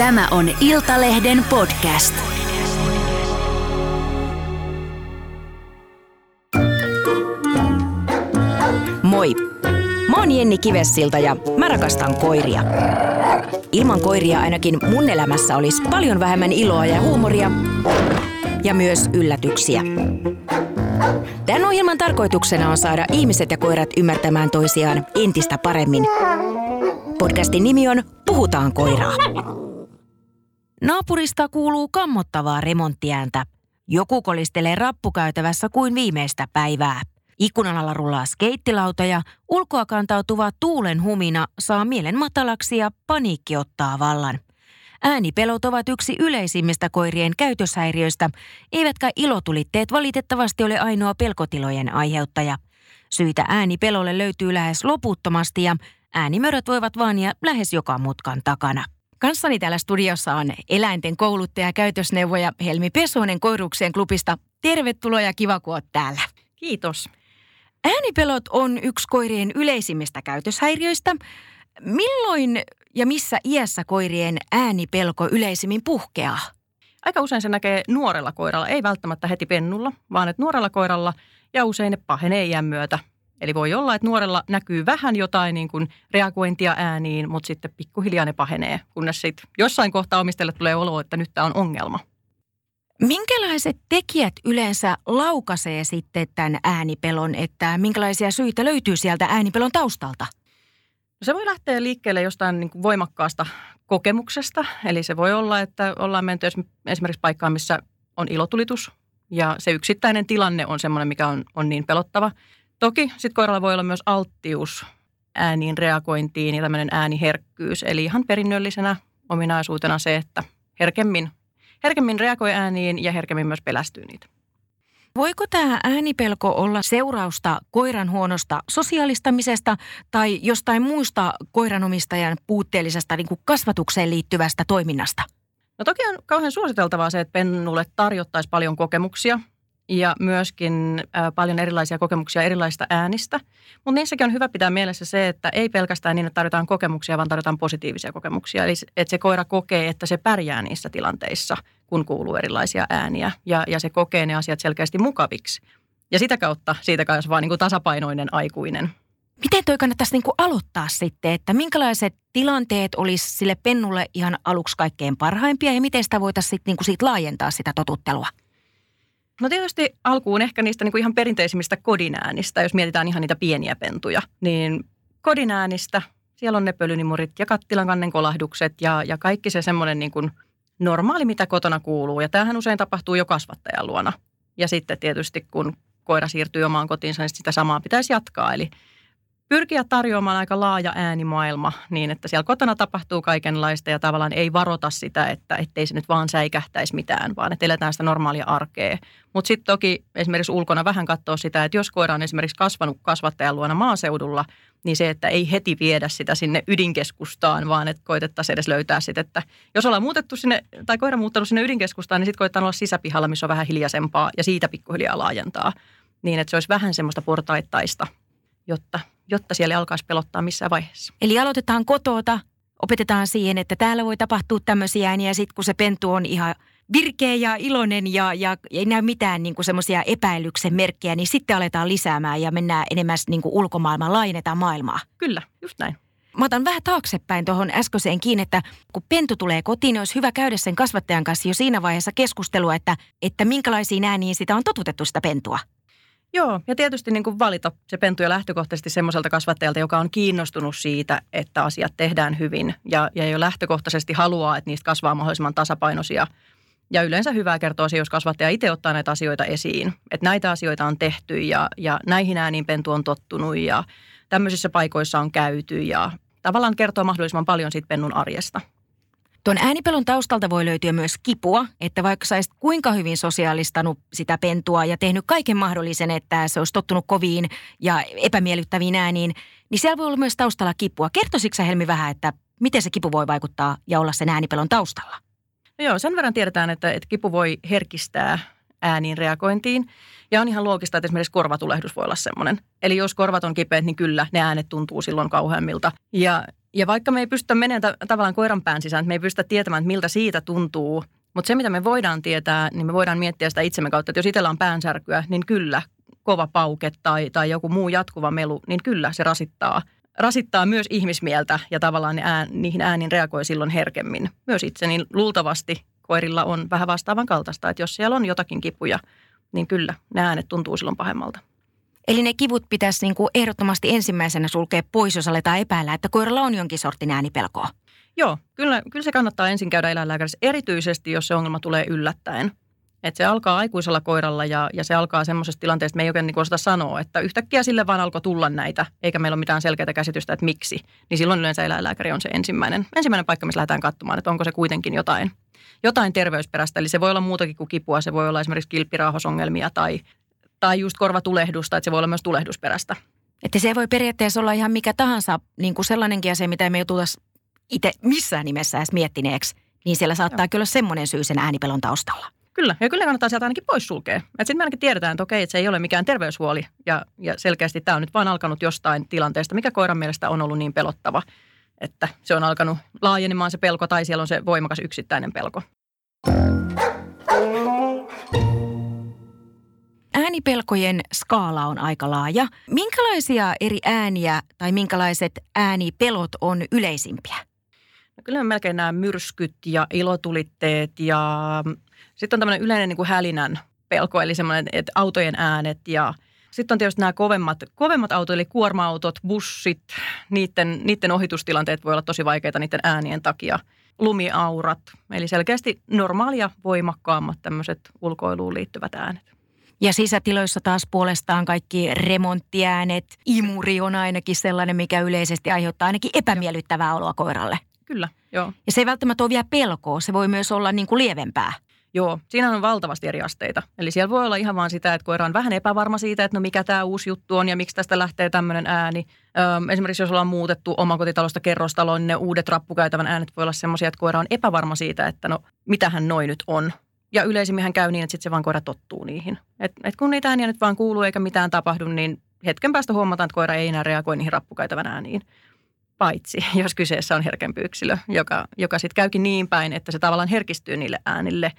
Tämä on Iltalehden podcast. Moi! Mä oon Jenni Kivessilta ja mä rakastan koiria. Ilman koiria ainakin mun elämässä olisi paljon vähemmän iloa ja huumoria ja myös yllätyksiä. Tämän ohjelman tarkoituksena on saada ihmiset ja koirat ymmärtämään toisiaan entistä paremmin. Podcastin nimi on Puhutaan koiraa. Naapurista kuuluu kammottavaa remonttiääntä. Joku kolistelee rappukäytävässä kuin viimeistä päivää. Ikkunan alla rullaa skeittilauta ja ulkoa kantautuva tuulen humina saa mielen matalaksi ja paniikki ottaa vallan. Äänipelot ovat yksi yleisimmistä koirien käytöshäiriöistä, eivätkä ilotulitteet valitettavasti ole ainoa pelkotilojen aiheuttaja. Syitä äänipelolle löytyy lähes loputtomasti ja äänimöröt voivat vaania lähes joka mutkan takana. Kanssani täällä studiossa on eläinten kouluttaja ja käytösneuvoja Helmi Pesonen Koiruksien klubista. Tervetuloa ja kiva, kun oot täällä. Kiitos. Äänipelot on yksi koirien yleisimmistä käytöshäiriöistä. Milloin ja missä iässä koirien äänipelko yleisimmin puhkeaa? Aika usein se näkee nuorella koiralla, ei välttämättä heti pennulla, vaan että nuorella koiralla ja usein ne pahenee iän myötä. Eli voi olla, että nuorella näkyy vähän jotain niin kuin reagointia ääniin, mutta sitten pikkuhiljaa ne pahenee, kunnes sitten jossain kohtaa omistajalle tulee olo, että nyt tämä on ongelma. Minkälaiset tekijät yleensä laukaisee sitten tämän äänipelon, että minkälaisia syitä löytyy sieltä äänipelon taustalta? No se voi lähteä liikkeelle jostain niin kuin voimakkaasta kokemuksesta. Eli se voi olla, että ollaan menty esimerkiksi paikkaan, missä on ilotulitus. Ja se yksittäinen tilanne on sellainen, mikä on, on niin pelottava. Toki sitten koiralla voi olla myös alttius ääniin reagointiin ja tämmöinen ääniherkkyys. Eli ihan perinnöllisenä ominaisuutena se, että herkemmin, herkemmin reagoi ääniin ja herkemmin myös pelästyy niitä. Voiko tämä äänipelko olla seurausta koiran huonosta sosiaalistamisesta tai jostain muusta koiranomistajan puutteellisesta niin kuin kasvatukseen liittyvästä toiminnasta? No toki on kauhean suositeltavaa se, että pennulle tarjottaisi paljon kokemuksia ja myöskin äh, paljon erilaisia kokemuksia erilaisista äänistä. Mutta niissäkin on hyvä pitää mielessä se, että ei pelkästään niin, että tarjotaan kokemuksia, vaan tarjotaan positiivisia kokemuksia. Eli että se koira kokee, että se pärjää niissä tilanteissa, kun kuuluu erilaisia ääniä ja, ja se kokee ne asiat selkeästi mukaviksi. Ja sitä kautta siitä kasvaa niin kuin tasapainoinen aikuinen. Miten toi kannattaisi niin kuin aloittaa sitten, että minkälaiset tilanteet olisi sille pennulle ihan aluksi kaikkein parhaimpia ja miten sitä voitaisiin sitten niin kuin siitä laajentaa sitä totuttelua? No tietysti alkuun ehkä niistä niin kuin ihan perinteisimmistä kodinäänistä, jos mietitään ihan niitä pieniä pentuja, niin kodinäänistä, siellä on ne pölynimurit ja kattilan kannen kolahdukset ja, ja kaikki se semmoinen niin kuin normaali, mitä kotona kuuluu. Ja tämähän usein tapahtuu jo kasvattajan luona. Ja sitten tietysti kun koira siirtyy omaan kotiinsa, niin sitä samaa pitäisi jatkaa. Eli pyrkiä tarjoamaan aika laaja äänimaailma niin, että siellä kotona tapahtuu kaikenlaista ja tavallaan ei varota sitä, että ettei se nyt vaan säikähtäisi mitään, vaan että eletään sitä normaalia arkea. Mutta sitten toki esimerkiksi ulkona vähän katsoa sitä, että jos koira on esimerkiksi kasvanut kasvattajan luona maaseudulla, niin se, että ei heti viedä sitä sinne ydinkeskustaan, vaan että koitettaisiin edes löytää sitä, että jos ollaan muutettu sinne, tai koira muuttanut sinne ydinkeskustaan, niin sitten koitetaan olla sisäpihalla, missä on vähän hiljaisempaa ja siitä pikkuhiljaa laajentaa. Niin, että se olisi vähän semmoista portaittaista, jotta jotta siellä alkaisi pelottaa missään vaiheessa. Eli aloitetaan kotota, opetetaan siihen, että täällä voi tapahtua tämmöisiä ääniä, ja sitten kun se pentu on ihan virkeä ja iloinen ja, ja ei näy mitään niin semmoisia epäilyksen merkkejä, niin sitten aletaan lisäämään ja mennään enemmän niin kuin ulkomaailmaan, laajennetaan maailmaa. Kyllä, just näin. Mä otan vähän taaksepäin tuohon äskeiseen kiinni, että kun pentu tulee kotiin, niin olisi hyvä käydä sen kasvattajan kanssa jo siinä vaiheessa keskustelua, että, että minkälaisiin ääniin sitä on totutettu sitä pentua. Joo, ja tietysti niin kuin valita se pentu jo lähtökohtaisesti semmoiselta kasvattajalta, joka on kiinnostunut siitä, että asiat tehdään hyvin ja, ja jo lähtökohtaisesti haluaa, että niistä kasvaa mahdollisimman tasapainoisia. Ja yleensä hyvää kertoa se, jos kasvattaja itse ottaa näitä asioita esiin, että näitä asioita on tehty ja, ja näihin ääniin pentu on tottunut ja tämmöisissä paikoissa on käyty ja tavallaan kertoo mahdollisimman paljon siitä pennun arjesta. Tuon äänipelon taustalta voi löytyä myös kipua, että vaikka sä kuinka hyvin sosiaalistanut sitä pentua ja tehnyt kaiken mahdollisen, että se olisi tottunut koviin ja epämiellyttäviin ääniin, niin siellä voi olla myös taustalla kipua. Kertoisitko sä Helmi vähän, että miten se kipu voi vaikuttaa ja olla sen äänipelon taustalla? No joo, sen verran tiedetään, että, että kipu voi herkistää ääniin reagointiin. Ja on ihan loogista, että esimerkiksi korvatulehdus voi olla semmoinen. Eli jos korvat on kipeät, niin kyllä ne äänet tuntuu silloin kauheammilta. Ja Ja vaikka me ei pystytä menemään tavallaan koiran pään sisään, että me ei pystytä tietämään, että miltä siitä tuntuu, mutta se mitä me voidaan tietää, niin me voidaan miettiä sitä itsemme kautta, että jos itsellä on päänsärkyä, niin kyllä kova pauke tai, tai joku muu jatkuva melu, niin kyllä se rasittaa, rasittaa myös ihmismieltä ja tavallaan ään, niihin ääniin reagoi silloin herkemmin. Myös itse, niin luultavasti koirilla on vähän vastaavan kaltaista, että jos siellä on jotakin kipuja, niin kyllä ne äänet tuntuu silloin pahemmalta. Eli ne kivut pitäisi niin kuin ehdottomasti ensimmäisenä sulkea pois, jos aletaan epäillä, että koiralla on jonkin sortin äänipelkoa. Joo, kyllä, kyllä se kannattaa ensin käydä eläinlääkärissä, erityisesti jos se ongelma tulee yllättäen. Että se alkaa aikuisella koiralla ja, ja se alkaa semmoisesta tilanteesta, että me ei oikein niin osata sanoa, että yhtäkkiä sille vaan alkoi tulla näitä, eikä meillä ole mitään selkeää käsitystä, että miksi. Niin silloin yleensä eläinlääkäri on se ensimmäinen, ensimmäinen paikka, missä lähdetään katsomaan, että onko se kuitenkin jotain, jotain terveysperäistä. Eli se voi olla muutakin kuin kipua, se voi olla esimerkiksi kilppiraahosongelmia tai, tai just korvatulehdusta, että se voi olla myös tulehdusperäistä. Että se voi periaatteessa olla ihan mikä tahansa niin kuin sellainenkin asia, mitä me ei itse missään nimessä edes miettineeksi, niin siellä saattaa Joo. kyllä semmoinen syy sen äänipelon taustalla. Kyllä, ja kyllä kannattaa sieltä ainakin poissulkea. Sitten me ainakin tiedetään, että okei, että se ei ole mikään terveyshuoli, ja, ja selkeästi tämä on nyt vain alkanut jostain tilanteesta, mikä koiran mielestä on ollut niin pelottava, että se on alkanut laajenemaan se pelko, tai siellä on se voimakas yksittäinen pelko. Äänipelkojen skaala on aika laaja. Minkälaisia eri ääniä tai minkälaiset äänipelot on yleisimpiä? No kyllä melkein nämä myrskyt ja ilotulitteet ja sitten on tämmöinen yleinen niin kuin hälinän pelko, eli semmoinen, että autojen äänet ja sitten on tietysti nämä kovemmat, kovemmat autot, eli kuorma-autot, bussit, niiden, niiden ohitustilanteet voi olla tosi vaikeita niiden äänien takia. Lumiaurat, eli selkeästi normaalia voimakkaammat tämmöiset ulkoiluun liittyvät äänet. Ja sisätiloissa taas puolestaan kaikki remonttiäänet, imuri on ainakin sellainen, mikä yleisesti aiheuttaa ainakin epämiellyttävää oloa koiralle. Kyllä, joo. Ja se ei välttämättä ole vielä pelkoa, se voi myös olla niin kuin lievempää. Joo, siinä on valtavasti eri asteita. Eli siellä voi olla ihan vaan sitä, että koira on vähän epävarma siitä, että no mikä tämä uusi juttu on ja miksi tästä lähtee tämmöinen ääni. Öm, esimerkiksi jos ollaan muutettu omakotitalosta kerrostaloon, niin ne uudet rappukäytävän äänet voi olla semmoisia, että koira on epävarma siitä, että no mitähän noin nyt on. Ja yleisimmin käy niin, että sitten se vaan koira tottuu niihin. Et, et kun niitä ääniä nyt vaan kuuluu eikä mitään tapahdu, niin hetken päästä huomataan, että koira ei enää reagoi niihin rappukäytävän ääniin. Paitsi jos kyseessä on herkempi yksilö, joka, joka sitten käykin niin päin, että se tavallaan herkistyy niille äänille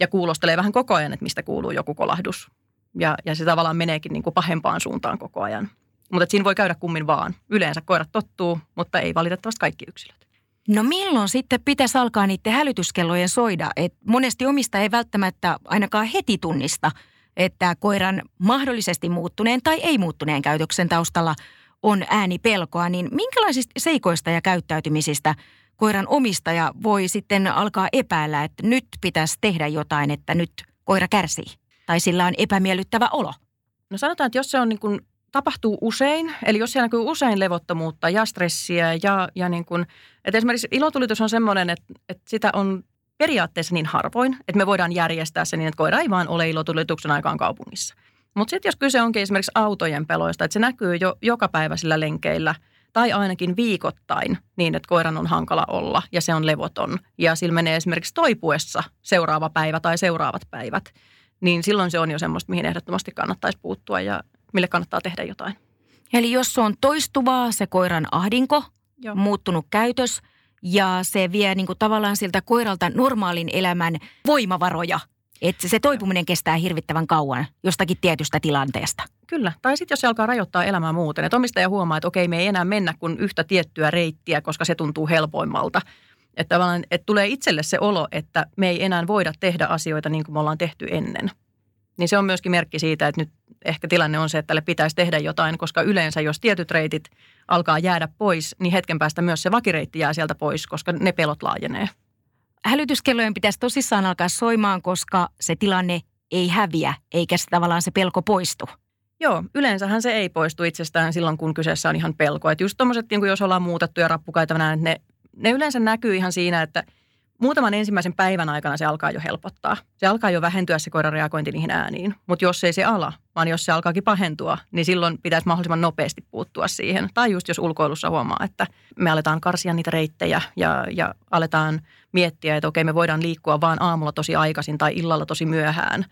ja kuulostelee vähän koko ajan, että mistä kuuluu joku kolahdus. Ja, ja se tavallaan meneekin niin kuin pahempaan suuntaan koko ajan. Mutta siinä voi käydä kummin vaan. Yleensä koirat tottuu, mutta ei valitettavasti kaikki yksilöt. No milloin sitten pitäisi alkaa niiden hälytyskellojen soida? Et monesti omista ei välttämättä ainakaan heti tunnista, että koiran mahdollisesti muuttuneen tai ei muuttuneen käytöksen taustalla on ääni pelkoa, niin minkälaisista seikoista ja käyttäytymisistä koiran omistaja voi sitten alkaa epäillä, että nyt pitäisi tehdä jotain, että nyt koira kärsii tai sillä on epämiellyttävä olo? No sanotaan, että jos se on niin kuin tapahtuu usein, eli jos siellä näkyy usein levottomuutta ja stressiä ja, ja niin kuin, että esimerkiksi ilotulitus on semmoinen, että, että sitä on periaatteessa niin harvoin, että me voidaan järjestää se niin, että koira ei vaan ole ilotulituksen aikaan kaupungissa. Mutta sitten jos kyse onkin esimerkiksi autojen peloista, että se näkyy jo joka päiväisillä lenkeillä tai ainakin viikoittain niin, että koiran on hankala olla ja se on levoton ja sillä menee esimerkiksi toipuessa seuraava päivä tai seuraavat päivät, niin silloin se on jo semmoista, mihin ehdottomasti kannattaisi puuttua ja mille kannattaa tehdä jotain. Eli jos se on toistuvaa se koiran ahdinko, Joo. muuttunut käytös ja se vie niin kuin tavallaan siltä koiralta normaalin elämän voimavaroja, että se toipuminen kestää hirvittävän kauan jostakin tietystä tilanteesta. Kyllä. Tai sitten jos se alkaa rajoittaa elämää muuten. Että omistaja huomaa, että okei, me ei enää mennä kuin yhtä tiettyä reittiä, koska se tuntuu helpoimmalta. Että tavallaan että tulee itselle se olo, että me ei enää voida tehdä asioita niin kuin me ollaan tehty ennen. Niin se on myöskin merkki siitä, että nyt ehkä tilanne on se, että tälle pitäisi tehdä jotain, koska yleensä jos tietyt reitit alkaa jäädä pois, niin hetken päästä myös se vakireitti jää sieltä pois, koska ne pelot laajenee. Hälytyskellojen pitäisi tosissaan alkaa soimaan, koska se tilanne ei häviä, eikä se tavallaan se pelko poistu. Joo, yleensähän se ei poistu itsestään silloin, kun kyseessä on ihan pelko. Että just tuommoiset, niin jos ollaan muutettu ja rappukaita, ne, ne yleensä näkyy ihan siinä, että – muutaman ensimmäisen päivän aikana se alkaa jo helpottaa. Se alkaa jo vähentyä se koiran reagointi niihin ääniin. Mutta jos ei se ala, vaan jos se alkaakin pahentua, niin silloin pitäisi mahdollisimman nopeasti puuttua siihen. Tai just jos ulkoilussa huomaa, että me aletaan karsia niitä reittejä ja, ja aletaan miettiä, että okei me voidaan liikkua vaan aamulla tosi aikaisin tai illalla tosi myöhään.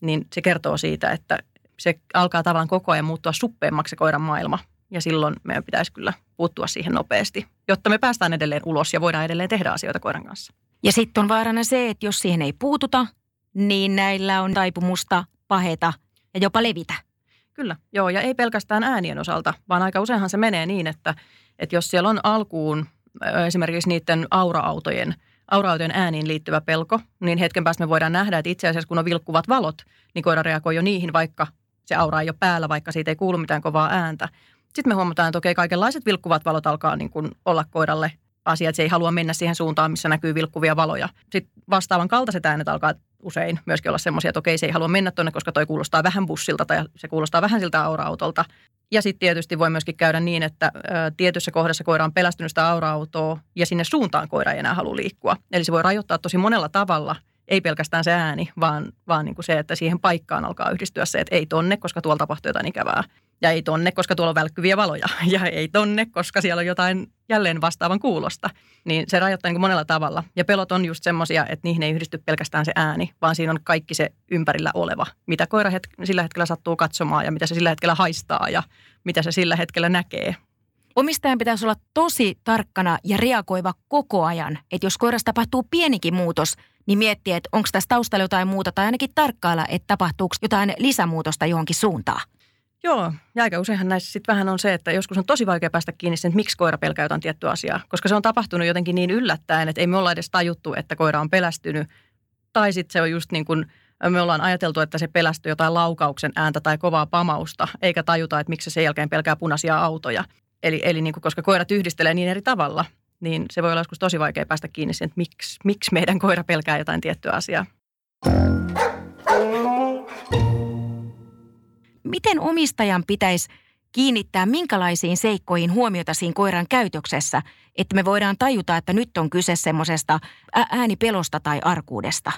Niin se kertoo siitä, että se alkaa tavallaan koko ajan muuttua suppeemmaksi se koiran maailma. Ja silloin meidän pitäisi kyllä puuttua siihen nopeasti, jotta me päästään edelleen ulos ja voidaan edelleen tehdä asioita koiran kanssa. Ja sitten on vaarana se, että jos siihen ei puututa, niin näillä on taipumusta paheta ja jopa levitä. Kyllä, joo, ja ei pelkästään äänien osalta, vaan aika useinhan se menee niin, että, että jos siellä on alkuun esimerkiksi niiden aura-autojen, aura-autojen ääniin liittyvä pelko, niin hetken päästä me voidaan nähdä, että itse asiassa kun on vilkkuvat valot, niin koira reagoi jo niihin, vaikka se aura ei ole päällä, vaikka siitä ei kuulu mitään kovaa ääntä. Sitten me huomataan, että okei, kaikenlaiset vilkkuvat valot alkaa niin kuin olla koiralle asia, että se ei halua mennä siihen suuntaan, missä näkyy vilkkuvia valoja. Sitten vastaavan kaltaiset äänet alkaa usein myöskin olla semmoisia, että okei, se ei halua mennä tuonne, koska toi kuulostaa vähän bussilta tai se kuulostaa vähän siltä aura-autolta. Ja sitten tietysti voi myöskin käydä niin, että tietyssä kohdassa koira on pelästynyt sitä aura-autoa ja sinne suuntaan koira ei enää halua liikkua. Eli se voi rajoittaa tosi monella tavalla, ei pelkästään se ääni, vaan, vaan niin kuin se, että siihen paikkaan alkaa yhdistyä se, että ei tonne, koska tuolla tapahtuu jotain ikävää. Ja ei tonne, koska tuolla on välkkyviä valoja. Ja ei tonne, koska siellä on jotain jälleen vastaavan kuulosta. Niin se rajoittaa niin monella tavalla. Ja pelot on just semmoisia, että niihin ei yhdisty pelkästään se ääni, vaan siinä on kaikki se ympärillä oleva. Mitä koira het- sillä hetkellä sattuu katsomaan ja mitä se sillä hetkellä haistaa ja mitä se sillä hetkellä näkee. Omistajan pitäisi olla tosi tarkkana ja reagoiva koko ajan. Että jos koirassa tapahtuu pienikin muutos, niin miettiä, että onko tässä taustalla jotain muuta tai ainakin tarkkailla, että tapahtuuko jotain lisämuutosta johonkin suuntaan. Joo, ja aika useinhan näissä sitten vähän on se, että joskus on tosi vaikea päästä kiinni sen, että miksi koira pelkää jotain tiettyä asiaa. Koska se on tapahtunut jotenkin niin yllättäen, että ei me olla edes tajuttu, että koira on pelästynyt. Tai sitten se on just niin kuin me ollaan ajateltu, että se pelästyy jotain laukauksen ääntä tai kovaa pamausta, eikä tajuta, että miksi se sen jälkeen pelkää punaisia autoja. Eli, eli niin kuin, koska koirat yhdistelee niin eri tavalla, niin se voi olla joskus tosi vaikea päästä kiinni siihen, että miksi, miksi meidän koira pelkää jotain tiettyä asiaa. Miten omistajan pitäisi kiinnittää minkälaisiin seikkoihin huomiota siinä koiran käytöksessä, että me voidaan tajuta, että nyt on kyse semmoisesta äänipelosta tai arkuudesta?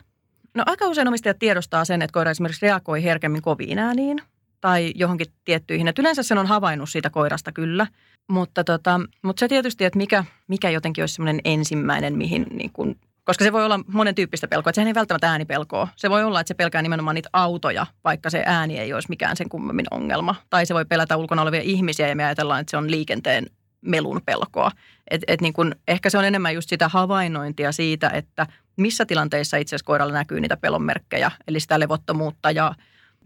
No aika usein omistajat tiedostaa sen, että koira esimerkiksi reagoi herkemmin koviin ääniin tai johonkin tiettyihin. Et yleensä sen on havainnut siitä koirasta kyllä, mutta, tota, mutta se tietysti, että mikä, mikä jotenkin olisi semmoinen ensimmäinen, mihin niin kuin koska se voi olla monen tyyppistä pelkoa, että sehän ei välttämättä äänipelkoa. Se voi olla, että se pelkää nimenomaan niitä autoja, vaikka se ääni ei olisi mikään sen kummemmin ongelma. Tai se voi pelätä ulkona olevia ihmisiä ja me ajatellaan, että se on liikenteen melun pelkoa. Et, et niin kun, ehkä se on enemmän just sitä havainnointia siitä, että missä tilanteissa itse asiassa koiralla näkyy niitä pelonmerkkejä, eli sitä levottomuutta ja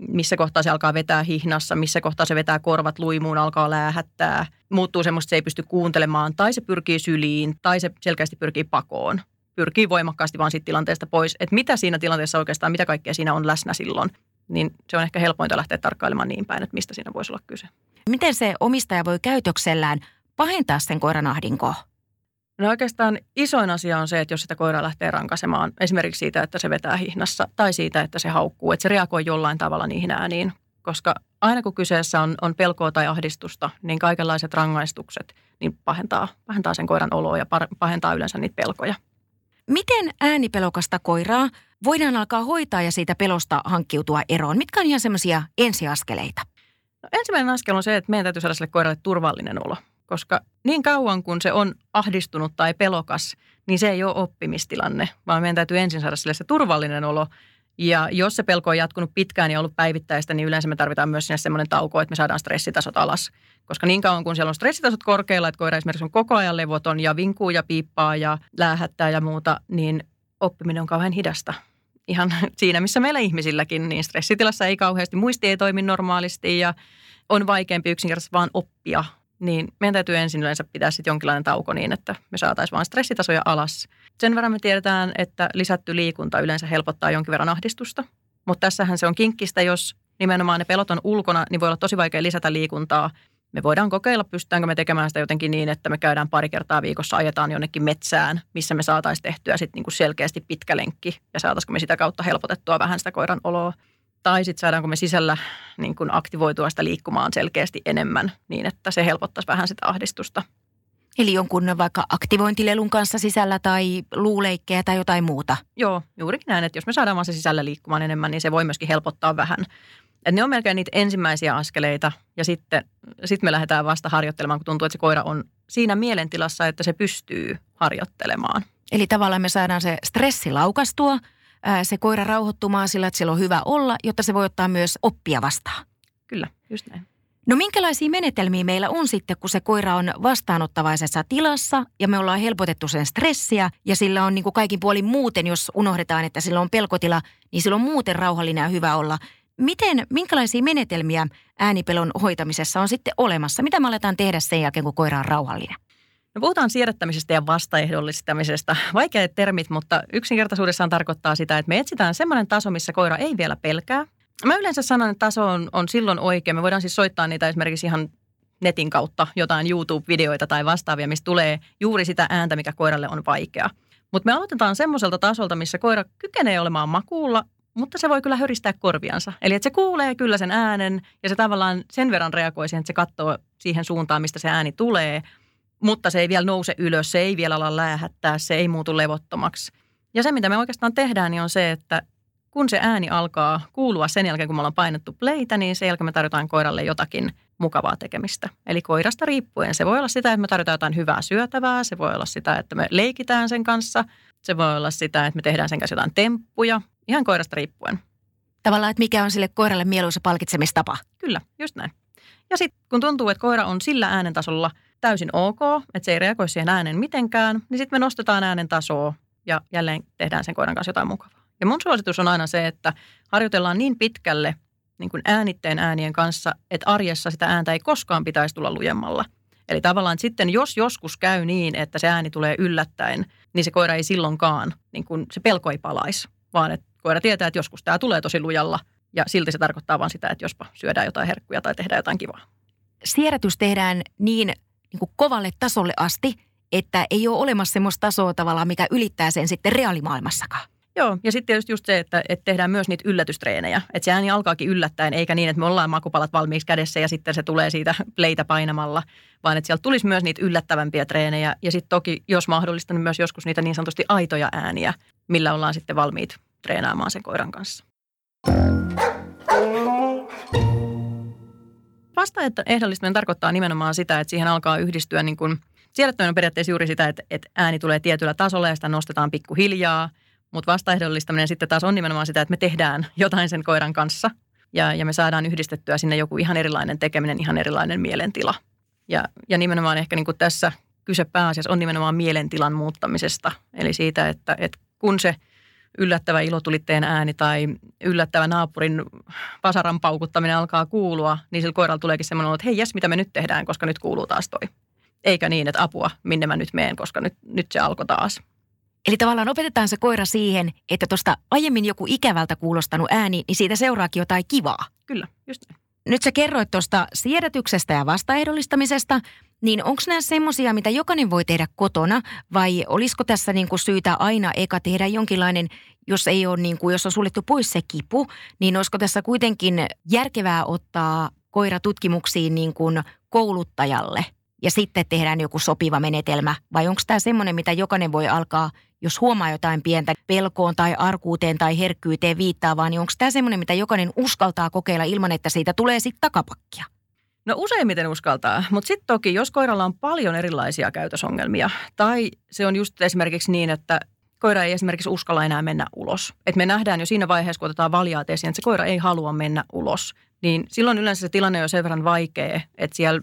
missä kohtaa se alkaa vetää hihnassa, missä kohtaa se vetää korvat luimuun, alkaa läähättää, muuttuu semmoista, että se ei pysty kuuntelemaan, tai se pyrkii syliin, tai se selkeästi pyrkii pakoon pyrkii voimakkaasti vaan siitä tilanteesta pois, että mitä siinä tilanteessa oikeastaan, mitä kaikkea siinä on läsnä silloin, niin se on ehkä helpointa lähteä tarkkailemaan niin päin, että mistä siinä voisi olla kyse. Miten se omistaja voi käytöksellään pahentaa sen koiran ahdinkoa? No oikeastaan isoin asia on se, että jos sitä koiraa lähtee rankasemaan, esimerkiksi siitä, että se vetää hihnassa tai siitä, että se haukkuu, että se reagoi jollain tavalla niihin ääniin. Koska aina kun kyseessä on, on pelkoa tai ahdistusta, niin kaikenlaiset rangaistukset niin pahentaa, pahentaa sen koiran oloa ja pahentaa yleensä niitä pelkoja. Miten äänipelokasta koiraa voidaan alkaa hoitaa ja siitä pelosta hankkiutua eroon? Mitkä on ihan semmoisia ensiaskeleita? No, ensimmäinen askel on se, että meidän täytyy saada sille koiralle turvallinen olo. Koska niin kauan kun se on ahdistunut tai pelokas, niin se ei ole oppimistilanne, vaan meidän täytyy ensin saada sille se turvallinen olo – ja jos se pelko on jatkunut pitkään ja ollut päivittäistä, niin yleensä me tarvitaan myös sinne semmoinen tauko, että me saadaan stressitasot alas. Koska niin kauan kun siellä on stressitasot korkealla, että koira esimerkiksi on koko ajan levoton ja vinkuu ja piippaa ja läähättää ja muuta, niin oppiminen on kauhean hidasta. Ihan siinä, missä meillä ihmisilläkin, niin stressitilassa ei kauheasti, muisti ei toimi normaalisti ja on vaikeampi yksinkertaisesti vaan oppia niin meidän täytyy ensin yleensä pitää sitten jonkinlainen tauko niin, että me saataisiin vain stressitasoja alas. Sen verran me tiedetään, että lisätty liikunta yleensä helpottaa jonkin verran ahdistusta. Mutta tässähän se on kinkkistä, jos nimenomaan ne pelot on ulkona, niin voi olla tosi vaikea lisätä liikuntaa. Me voidaan kokeilla, pystytäänkö me tekemään sitä jotenkin niin, että me käydään pari kertaa viikossa, ajetaan jonnekin metsään, missä me saataisiin tehtyä sitten niin kuin selkeästi pitkä lenkki ja saataisiko me sitä kautta helpotettua vähän sitä koiran oloa. Tai sitten saadaanko me sisällä niin kuin aktivoitua sitä liikkumaan selkeästi enemmän niin, että se helpottaisi vähän sitä ahdistusta. Eli jonkun vaikka aktivointilelun kanssa sisällä tai luuleikkejä tai jotain muuta. Joo, juurikin näin, että jos me saadaan vaan se sisällä liikkumaan enemmän, niin se voi myöskin helpottaa vähän. Et ne on melkein niitä ensimmäisiä askeleita ja sitten sit me lähdetään vasta harjoittelemaan, kun tuntuu, että se koira on siinä mielentilassa, että se pystyy harjoittelemaan. Eli tavallaan me saadaan se stressi laukastua – se koira rauhoittumaan sillä, että siellä on hyvä olla, jotta se voi ottaa myös oppia vastaan. Kyllä, just näin. No minkälaisia menetelmiä meillä on sitten, kun se koira on vastaanottavaisessa tilassa ja me ollaan helpotettu sen stressiä ja sillä on niin kuin kaikin puolin muuten, jos unohdetaan, että sillä on pelkotila, niin sillä on muuten rauhallinen ja hyvä olla. Miten, minkälaisia menetelmiä äänipelon hoitamisessa on sitten olemassa? Mitä me aletaan tehdä sen jälkeen, kun koira on rauhallinen? No puhutaan siirrettämisestä ja vastaehdollistamisesta. Vaikeat termit, mutta yksinkertaisuudessaan tarkoittaa sitä, että me etsitään semmoinen taso, missä koira ei vielä pelkää. Mä yleensä sanon, että taso on, on silloin oikein. Me voidaan siis soittaa niitä esimerkiksi ihan netin kautta jotain YouTube-videoita tai vastaavia, mistä tulee juuri sitä ääntä, mikä koiralle on vaikea. Mutta me aloitetaan semmoiselta tasolta, missä koira kykenee olemaan makuulla, mutta se voi kyllä höristää korviansa. Eli että se kuulee kyllä sen äänen ja se tavallaan sen verran reagoi siihen, että se katsoo siihen suuntaan, mistä se ääni tulee – mutta se ei vielä nouse ylös, se ei vielä ala läähättää, se ei muutu levottomaksi. Ja se, mitä me oikeastaan tehdään, niin on se, että kun se ääni alkaa kuulua sen jälkeen, kun me ollaan painettu playtä, niin sen jälkeen me tarjotaan koiralle jotakin mukavaa tekemistä. Eli koirasta riippuen. Se voi olla sitä, että me tarjotaan jotain hyvää syötävää, se voi olla sitä, että me leikitään sen kanssa, se voi olla sitä, että me tehdään sen kanssa jotain temppuja, ihan koirasta riippuen. Tavallaan, että mikä on sille koiralle mieluisa palkitsemistapa. Kyllä, just näin. Ja sitten kun tuntuu, että koira on sillä äänentasolla – täysin ok, että se ei reagoi siihen äänen mitenkään, niin sitten me nostetaan äänen tasoa ja jälleen tehdään sen koiran kanssa jotain mukavaa. Ja mun suositus on aina se, että harjoitellaan niin pitkälle niin kuin äänitteen äänien kanssa, että arjessa sitä ääntä ei koskaan pitäisi tulla lujemmalla. Eli tavallaan sitten, jos joskus käy niin, että se ääni tulee yllättäen, niin se koira ei silloinkaan, niin kuin se pelko ei palaisi, vaan että koira tietää, että joskus tämä tulee tosi lujalla ja silti se tarkoittaa vain sitä, että jospa syödään jotain herkkuja tai tehdään jotain kivaa. Siirrätys tehdään niin niin kuin kovalle tasolle asti, että ei ole olemassa semmoista tasoa tavallaan, mikä ylittää sen sitten reaalimaailmassakaan. Joo, ja sitten tietysti just se, että, että tehdään myös niitä yllätystreenejä. Että se ääni alkaakin yllättäen, eikä niin, että me ollaan makupalat valmiiksi kädessä ja sitten se tulee siitä pleitä painamalla, vaan että sieltä tulisi myös niitä yllättävämpiä treenejä. Ja sitten toki, jos mahdollista, niin myös joskus niitä niin sanotusti aitoja ääniä, millä ollaan sitten valmiit treenaamaan sen koiran kanssa. Vasta, että ehdollistaminen tarkoittaa nimenomaan sitä, että siihen alkaa yhdistyä niin kuin, siedättäminen on periaatteessa juuri sitä, että, että ääni tulee tietyllä tasolla ja sitä nostetaan pikkuhiljaa, mutta vastaehdollistaminen sitten taas on nimenomaan sitä, että me tehdään jotain sen koiran kanssa ja, ja me saadaan yhdistettyä sinne joku ihan erilainen tekeminen, ihan erilainen mielentila. Ja, ja nimenomaan ehkä niin kuin tässä kyse pääasiassa on nimenomaan mielentilan muuttamisesta, eli siitä, että, että kun se – yllättävä ilotulitteen ääni tai yllättävä naapurin vasaran paukuttaminen alkaa kuulua, niin sillä koiralla tuleekin semmoinen, että hei jes, mitä me nyt tehdään, koska nyt kuuluu taas toi. Eikä niin, että apua, minne mä nyt meen, koska nyt, nyt se alkoi taas. Eli tavallaan opetetaan se koira siihen, että tuosta aiemmin joku ikävältä kuulostanut ääni, niin siitä seuraakin jotain kivaa. Kyllä, just niin. Nyt sä kerroit tuosta siedätyksestä ja vastaehdollistamisesta, niin onko nämä semmoisia, mitä jokainen voi tehdä kotona vai olisiko tässä niin kuin syytä aina eka tehdä jonkinlainen, jos ei ole niin kuin, jos on suljettu pois se kipu, niin olisiko tässä kuitenkin järkevää ottaa koira tutkimuksiin niin kuin kouluttajalle ja sitten tehdään joku sopiva menetelmä vai onko tämä semmoinen, mitä jokainen voi alkaa jos huomaa jotain pientä pelkoon tai arkuuteen tai herkkyyteen viittaavaa, niin onko tämä semmoinen, mitä jokainen uskaltaa kokeilla ilman, että siitä tulee sitten takapakkia? No useimmiten uskaltaa, mutta sitten toki, jos koiralla on paljon erilaisia käytösongelmia, tai se on just esimerkiksi niin, että koira ei esimerkiksi uskalla enää mennä ulos. Et me nähdään jo siinä vaiheessa, kun otetaan valjaat esiin, että se koira ei halua mennä ulos, niin silloin yleensä se tilanne on sen verran vaikea, että siellä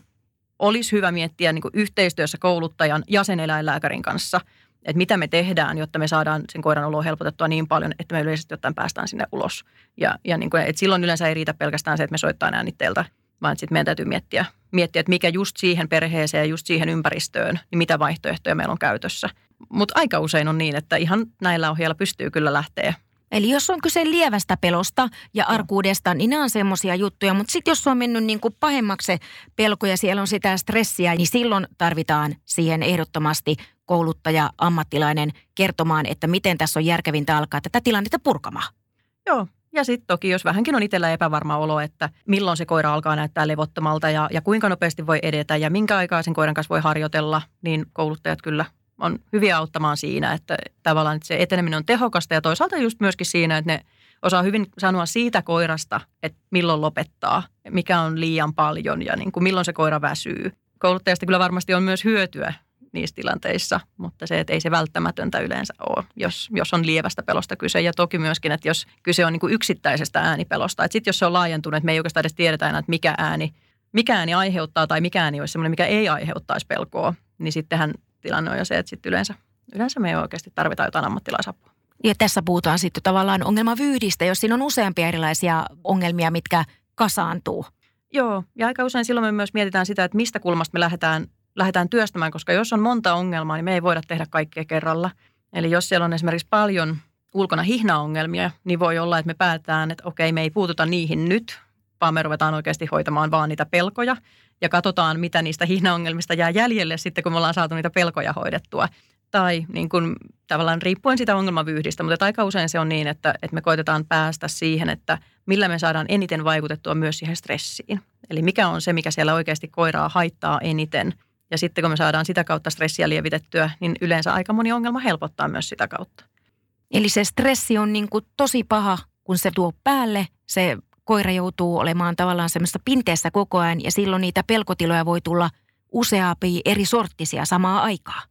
olisi hyvä miettiä niin yhteistyössä kouluttajan ja sen eläinlääkärin kanssa – että mitä me tehdään, jotta me saadaan sen koiran oloa helpotettua niin paljon, että me yleisesti ottaen päästään sinne ulos. Ja, ja niin kuin, että silloin yleensä ei riitä pelkästään se, että me soittaa äänitteiltä, vaan sitten meidän täytyy miettiä, miettiä, että mikä just siihen perheeseen ja just siihen ympäristöön, niin mitä vaihtoehtoja meillä on käytössä. Mutta aika usein on niin, että ihan näillä ohjeilla pystyy kyllä lähteä Eli jos on kyse lievästä pelosta ja arkuudesta, niin nämä on semmoisia juttuja. Mutta sitten jos on mennyt niin kuin pahemmaksi se pelko ja siellä on sitä stressiä, niin silloin tarvitaan siihen ehdottomasti kouluttaja, ammattilainen kertomaan, että miten tässä on järkevintä alkaa tätä tilannetta purkamaan. Joo, ja sitten toki, jos vähänkin on itsellä epävarma olo, että milloin se koira alkaa näyttää levottomalta ja, ja kuinka nopeasti voi edetä ja minkä aikaa sen koiran kanssa voi harjoitella, niin kouluttajat kyllä on hyviä auttamaan siinä, että tavallaan että se eteneminen on tehokasta ja toisaalta just myöskin siinä, että ne osaa hyvin sanoa siitä koirasta, että milloin lopettaa, mikä on liian paljon ja niin kuin milloin se koira väsyy. Kouluttajasta kyllä varmasti on myös hyötyä niissä tilanteissa, mutta se, että ei se välttämätöntä yleensä ole, jos, jos on lievästä pelosta kyse. Ja toki myöskin, että jos kyse on niin kuin yksittäisestä äänipelosta, sitten jos se on laajentunut, että me ei oikeastaan edes tiedetä enää, että mikä ääni mikään ei aiheuttaa tai mikään ei ole semmoinen, mikä ei aiheuttaisi pelkoa, niin sittenhän tilanne on jo se, että sitten yleensä, yleensä me ei oikeasti tarvita jotain ammattilaisapua. Ja tässä puhutaan sitten tavallaan ongelmavyyhdistä, jos siinä on useampia erilaisia ongelmia, mitkä kasaantuu. Joo, ja aika usein silloin me myös mietitään sitä, että mistä kulmasta me lähdetään, lähdetään työstämään, koska jos on monta ongelmaa, niin me ei voida tehdä kaikkea kerralla. Eli jos siellä on esimerkiksi paljon ulkona hihnaongelmia, niin voi olla, että me päätetään, että okei, me ei puututa niihin nyt, vaan me ruvetaan oikeasti hoitamaan vaan niitä pelkoja ja katsotaan, mitä niistä hihnaongelmista jää jäljelle sitten, kun me ollaan saatu niitä pelkoja hoidettua. Tai niin kuin, tavallaan riippuen sitä ongelmavyyhdistä, mutta aika usein se on niin, että, että me koitetaan päästä siihen, että millä me saadaan eniten vaikutettua myös siihen stressiin. Eli mikä on se, mikä siellä oikeasti koiraa haittaa eniten. Ja sitten kun me saadaan sitä kautta stressiä lievitettyä, niin yleensä aika moni ongelma helpottaa myös sitä kautta. Eli se stressi on niin kuin tosi paha, kun se tuo päälle. Se koira joutuu olemaan tavallaan semmoista pinteessä koko ajan ja silloin niitä pelkotiloja voi tulla useampia eri sorttisia samaa aikaa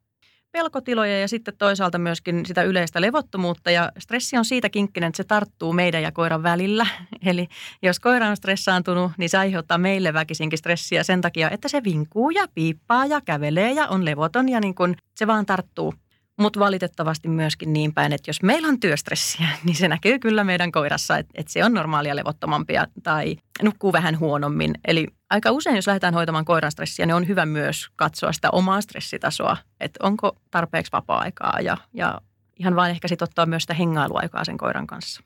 pelkotiloja ja sitten toisaalta myöskin sitä yleistä levottomuutta. Ja stressi on siitä kinkkinen, että se tarttuu meidän ja koiran välillä. Eli jos koira on stressaantunut, niin se aiheuttaa meille väkisinkin stressiä sen takia, että se vinkuu ja piippaa ja kävelee ja on levoton ja niin kun se vaan tarttuu mutta valitettavasti myöskin niin päin, että jos meillä on työstressiä, niin se näkyy kyllä meidän koirassa, että, että se on normaalia levottomampia tai nukkuu vähän huonommin. Eli aika usein, jos lähdetään hoitamaan koiran stressiä, niin on hyvä myös katsoa sitä omaa stressitasoa, että onko tarpeeksi vapaa-aikaa ja, ja ihan vain ehkä sitten ottaa myös sitä hengailuaikaa sen koiran kanssa.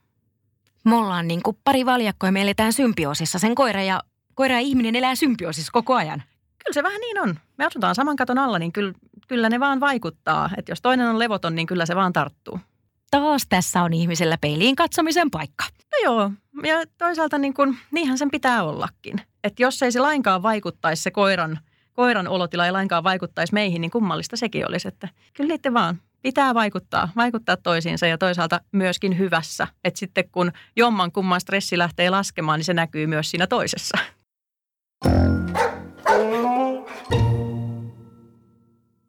Me ollaan niin kuin pari valjakkoa ja me eletään symbioosissa. Sen koira ja, koira ja ihminen elää symbioosissa koko ajan. Kyllä se vähän niin on. Me asutaan saman katon alla, niin kyllä, kyllä ne vaan vaikuttaa. Että jos toinen on levoton, niin kyllä se vaan tarttuu. Taas tässä on ihmisellä peiliin katsomisen paikka. No joo, ja toisaalta niin kuin, niinhän sen pitää ollakin. Että jos ei se lainkaan vaikuttaisi se koiran, koiran olotila ei lainkaan vaikuttaisi meihin, niin kummallista sekin olisi. Että kyllä niiden vaan pitää vaikuttaa, vaikuttaa toisiinsa ja toisaalta myöskin hyvässä. Että sitten kun jomman kumman stressi lähtee laskemaan, niin se näkyy myös siinä toisessa.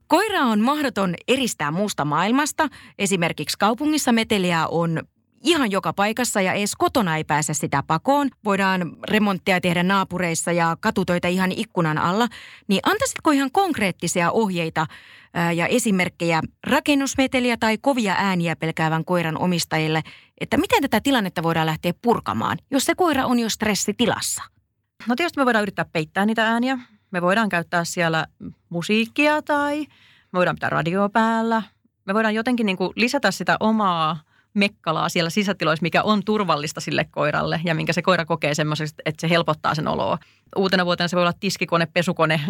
Koira on mahdoton eristää muusta maailmasta. Esimerkiksi kaupungissa meteliä on ihan joka paikassa ja edes kotona ei pääse sitä pakoon. Voidaan remonttia tehdä naapureissa ja katutöitä ihan ikkunan alla. Niin antaisitko ihan konkreettisia ohjeita ja esimerkkejä rakennusmeteliä tai kovia ääniä pelkäävän koiran omistajille, että miten tätä tilannetta voidaan lähteä purkamaan, jos se koira on jo stressitilassa? No tietysti me voidaan yrittää peittää niitä ääniä. Me voidaan käyttää siellä musiikkia tai me voidaan pitää radio päällä. Me voidaan jotenkin niin kuin lisätä sitä omaa mekkalaa siellä sisätiloissa, mikä on turvallista sille koiralle ja minkä se koira kokee semmoisesta, että se helpottaa sen oloa. Uutena vuotena se voi olla tiskikone, pesukone,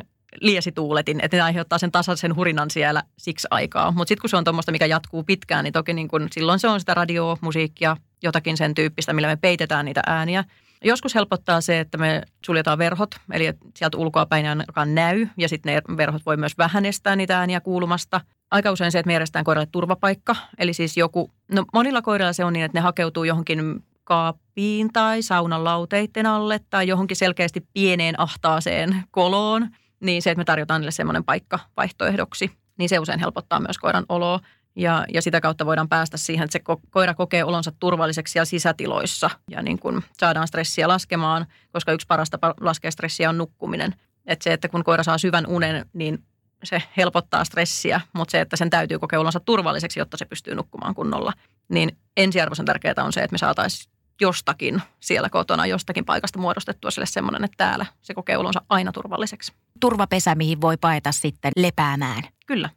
liesituuletin, että ne aiheuttaa sen tasaisen hurinan siellä siksi aikaa. Mutta sitten kun se on tuommoista, mikä jatkuu pitkään, niin toki niin kun, silloin se on sitä radio, musiikkia, jotakin sen tyyppistä, millä me peitetään niitä ääniä. Joskus helpottaa se, että me suljetaan verhot, eli sieltä ulkoa päin ainakaan näy, ja sitten ne verhot voi myös vähän estää niitä ääniä kuulumasta. Aika usein se, että me järjestetään koiralle turvapaikka, eli siis joku, no monilla koirilla se on niin, että ne hakeutuu johonkin kaappiin tai saunan lauteiden alle tai johonkin selkeästi pieneen ahtaaseen koloon, niin se, että me tarjotaan niille semmoinen paikka vaihtoehdoksi, niin se usein helpottaa myös koiran oloa. Ja, ja sitä kautta voidaan päästä siihen, että se koira kokee olonsa turvalliseksi siellä sisätiloissa ja niin kun saadaan stressiä laskemaan, koska yksi parasta laskea stressiä on nukkuminen. Että se, että kun koira saa syvän unen, niin se helpottaa stressiä, mutta se, että sen täytyy kokea olonsa turvalliseksi, jotta se pystyy nukkumaan kunnolla, niin ensiarvoisen tärkeää on se, että me saataisiin jostakin siellä kotona, jostakin paikasta muodostettua sille semmoinen, että täällä se kokee olonsa aina turvalliseksi. Turvapesä, mihin voi paeta sitten lepäämään. Kyllä.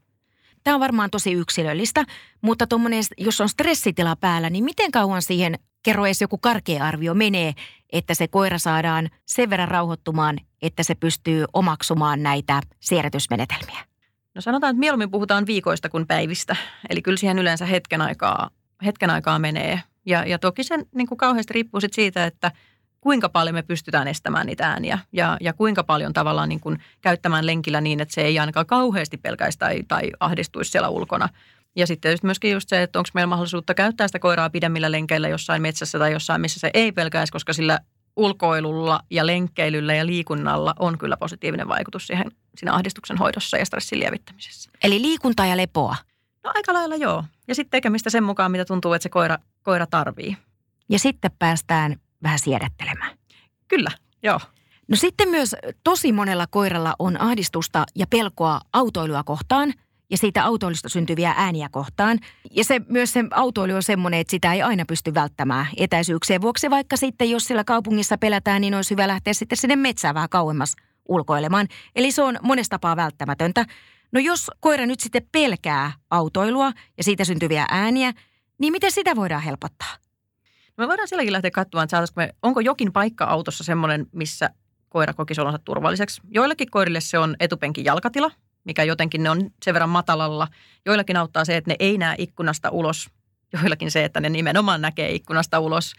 Tämä on varmaan tosi yksilöllistä, mutta jos on stressitila päällä, niin miten kauan siihen, kerro edes joku karkea arvio menee, että se koira saadaan sen verran rauhoittumaan, että se pystyy omaksumaan näitä siirretysmenetelmiä? No sanotaan, että mieluummin puhutaan viikoista kuin päivistä. Eli kyllä siihen yleensä hetken aikaa, hetken aikaa menee. Ja, ja toki se niin kuin kauheasti riippuu siitä, että – kuinka paljon me pystytään estämään niitä ääniä ja, ja kuinka paljon tavallaan niin kuin käyttämään lenkillä niin, että se ei ainakaan kauheasti pelkäisi tai, tai ahdistuisi siellä ulkona. Ja sitten just myöskin just se, että onko meillä mahdollisuutta käyttää sitä koiraa pidemmillä lenkeillä jossain metsässä tai jossain, missä se ei pelkäisi, koska sillä ulkoilulla ja lenkkeilyllä ja liikunnalla on kyllä positiivinen vaikutus siihen siinä ahdistuksen hoidossa ja stressin lievittämisessä. Eli liikuntaa ja lepoa? No aika lailla joo. Ja sitten tekemistä sen mukaan, mitä tuntuu, että se koira, koira tarvii. Ja sitten päästään vähän siedättelemään. Kyllä, joo. No sitten myös tosi monella koiralla on ahdistusta ja pelkoa autoilua kohtaan ja siitä autoilusta syntyviä ääniä kohtaan. Ja se, myös se autoilu on semmoinen, että sitä ei aina pysty välttämään etäisyyksien vuoksi, vaikka sitten jos sillä kaupungissa pelätään, niin olisi hyvä lähteä sitten sinne metsään vähän kauemmas ulkoilemaan. Eli se on monesta tapaa välttämätöntä. No jos koira nyt sitten pelkää autoilua ja siitä syntyviä ääniä, niin miten sitä voidaan helpottaa? Me voidaan silläkin lähteä katsomaan, että me, onko jokin paikka autossa semmoinen, missä koira kokisi olonsa turvalliseksi. Joillekin koirille se on etupenkin jalkatila, mikä jotenkin ne on sen verran matalalla. Joillakin auttaa se, että ne ei näe ikkunasta ulos. Joillakin se, että ne nimenomaan näkee ikkunasta ulos.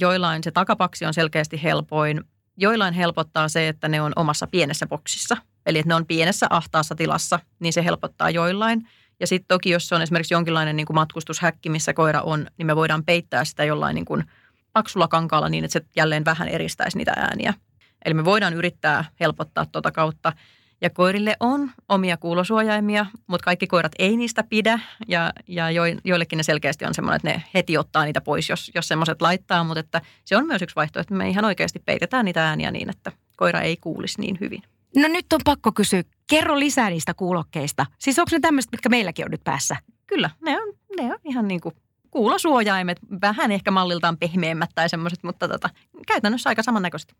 Joillain se takapaksi on selkeästi helpoin. Joillain helpottaa se, että ne on omassa pienessä boksissa. Eli että ne on pienessä ahtaassa tilassa, niin se helpottaa joillain. Ja sitten toki, jos se on esimerkiksi jonkinlainen niin kuin matkustushäkki, missä koira on, niin me voidaan peittää sitä jollain niin kuin paksulla kankaalla niin, että se jälleen vähän eristäisi niitä ääniä. Eli me voidaan yrittää helpottaa tuota kautta. Ja koirille on omia kuulosuojaimia, mutta kaikki koirat ei niistä pidä. Ja, ja jo, joillekin ne selkeästi on semmoinen, että ne heti ottaa niitä pois, jos, jos semmoiset laittaa. Mutta että se on myös yksi vaihtoehto, että me ihan oikeasti peitetään niitä ääniä niin, että koira ei kuulisi niin hyvin. No nyt on pakko kysyä, kerro lisää niistä kuulokkeista. Siis onko ne tämmöiset, mitkä meilläkin on nyt päässä? Kyllä, ne on, ne on ihan niin kuin kuulosuojaimet, vähän ehkä malliltaan pehmeämmät tai semmoiset, mutta tota, käytännössä aika samannäköiset.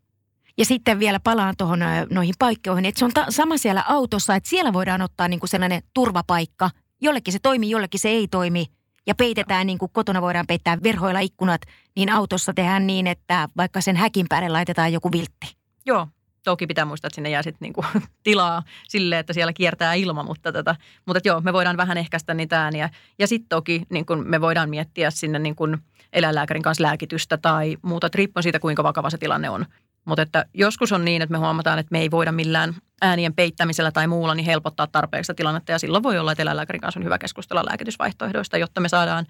Ja sitten vielä palaan tuohon noihin paikkoihin, että se on ta- sama siellä autossa, että siellä voidaan ottaa niin kuin sellainen turvapaikka. Jollekin se toimii, jollekin se ei toimi. Ja peitetään niin kuin kotona voidaan peittää verhoilla ikkunat, niin autossa tehdään niin, että vaikka sen häkin päälle laitetaan joku viltti. Joo, toki pitää muistaa, että sinne jää sitten niinku tilaa sille, että siellä kiertää ilma, mutta, tätä, mutta joo, me voidaan vähän ehkäistä niitä ääniä. Ja sitten toki niin kun me voidaan miettiä sinne niin kun eläinlääkärin kanssa lääkitystä tai muuta, riippuen siitä, kuinka vakava se tilanne on. Mutta että joskus on niin, että me huomataan, että me ei voida millään äänien peittämisellä tai muulla niin helpottaa tarpeeksi tilannetta. Ja silloin voi olla, että eläinlääkärin kanssa on hyvä keskustella lääkitysvaihtoehdoista, jotta me saadaan,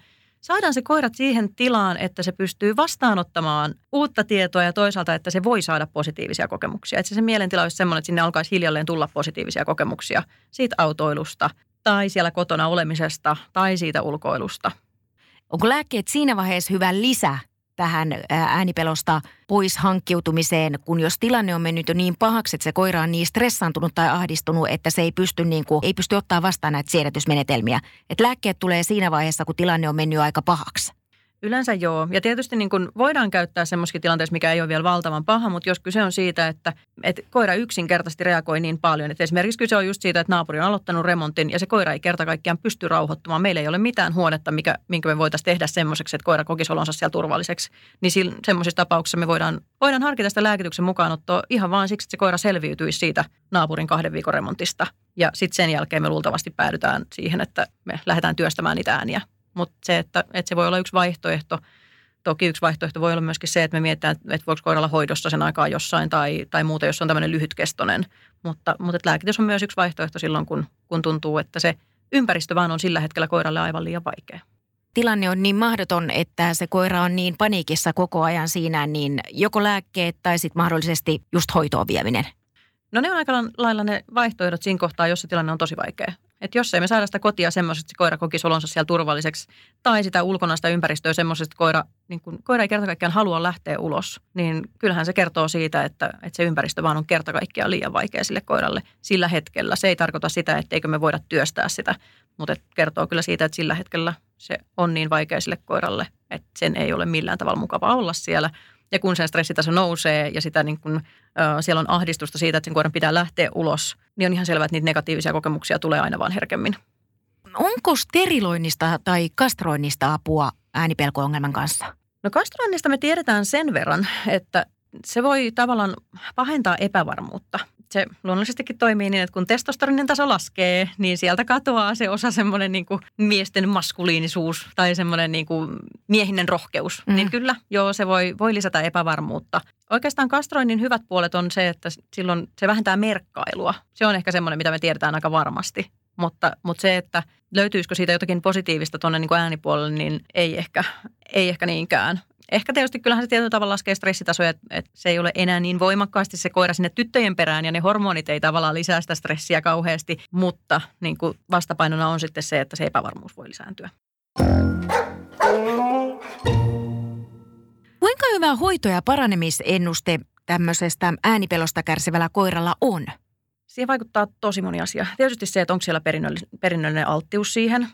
saadaan se koirat siihen tilaan, että se pystyy vastaanottamaan uutta tietoa ja toisaalta, että se voi saada positiivisia kokemuksia. Että se, se mielentila olisi sellainen, että sinne alkaisi hiljalleen tulla positiivisia kokemuksia siitä autoilusta tai siellä kotona olemisesta tai siitä ulkoilusta. Onko lääkkeet siinä vaiheessa hyvä lisä tähän äänipelosta pois hankkiutumiseen, kun jos tilanne on mennyt jo niin pahaksi, että se koira on niin stressaantunut tai ahdistunut, että se ei pysty, niin kuin, ei pysty ottaa vastaan näitä siedätysmenetelmiä. Että lääkkeet tulee siinä vaiheessa, kun tilanne on mennyt aika pahaksi. Yleensä joo. Ja tietysti niin kuin voidaan käyttää semmoisia tilanteissa, mikä ei ole vielä valtavan paha, mutta jos kyse on siitä, että, että koira yksinkertaisesti reagoi niin paljon. Että esimerkiksi kyse on just siitä, että naapuri on aloittanut remontin ja se koira ei kerta kaikkiaan pysty rauhoittumaan. Meillä ei ole mitään huonetta, mikä, minkä me voitaisiin tehdä semmoiseksi, että koira kokisi olonsa siellä turvalliseksi. Niin semmoisissa tapauksissa me voidaan, voidaan harkita sitä lääkityksen mukaanottoa ihan vain siksi, että se koira selviytyisi siitä naapurin kahden viikon remontista. Ja sitten sen jälkeen me luultavasti päädytään siihen, että me lähdetään työstämään niitä ääniä mutta se, että, että se voi olla yksi vaihtoehto. Toki yksi vaihtoehto voi olla myöskin se, että me mietitään, että voiko koira olla hoidossa sen aikaa jossain tai, tai muuta, jos on tämmöinen lyhytkestoinen. Mutta, mutta lääkitys on myös yksi vaihtoehto silloin, kun, kun tuntuu, että se ympäristö vaan on sillä hetkellä koiralle aivan liian vaikea tilanne on niin mahdoton, että se koira on niin paniikissa koko ajan siinä, niin joko lääkkeet tai sitten mahdollisesti just hoitoon vieminen? No ne on aika lailla ne vaihtoehdot siinä kohtaa, jos se tilanne on tosi vaikea. Että jos ei me saada sitä kotia semmoisesta, että koira kokisi olonsa siellä turvalliseksi, tai sitä ulkonaista ympäristöä semmoisesta, että koira, niin kun, koira ei kerta kaikkiaan halua lähteä ulos, niin kyllähän se kertoo siitä, että, että se ympäristö vaan on kerta kaikkiaan liian vaikea sille koiralle sillä hetkellä. Se ei tarkoita sitä, etteikö me voida työstää sitä, mutta kertoo kyllä siitä, että sillä hetkellä se on niin vaikea sille koiralle, että sen ei ole millään tavalla mukava olla siellä – ja kun sen stressitaso nousee ja sitä niin kun, siellä on ahdistusta siitä, että sen koiran pitää lähteä ulos, niin on ihan selvää, että niitä negatiivisia kokemuksia tulee aina vaan herkemmin. Onko steriloinnista tai kastroinnista apua äänipelko-ongelman kanssa? No kastroinnista me tiedetään sen verran, että se voi tavallaan pahentaa epävarmuutta – se luonnollisestikin toimii niin, että kun testosterinin taso laskee, niin sieltä katoaa se osa semmoinen niin kuin miesten maskuliinisuus tai semmoinen niin kuin miehinen rohkeus. Mm. Niin kyllä, joo, se voi, voi lisätä epävarmuutta. Oikeastaan kastroinnin hyvät puolet on se, että silloin se vähentää merkkailua. Se on ehkä semmoinen, mitä me tiedetään aika varmasti. Mutta, mutta se, että löytyisikö siitä jotakin positiivista tuonne niin äänipuolelle, niin ei ehkä, ei ehkä niinkään. Ehkä tietysti kyllähän se tietyllä tavalla laskee stressitasoja, että, että se ei ole enää niin voimakkaasti se koira sinne tyttöjen perään ja ne hormonit ei tavallaan lisää sitä stressiä kauheasti, mutta niin kuin vastapainona on sitten se, että se epävarmuus voi lisääntyä. Kuinka hyvä hoito- ja paranemisennuste tämmöisestä äänipelosta kärsivällä koiralla on? Siihen vaikuttaa tosi moni asia. Tietysti se, että onko siellä perinnöllinen, perinnöllinen alttius siihen.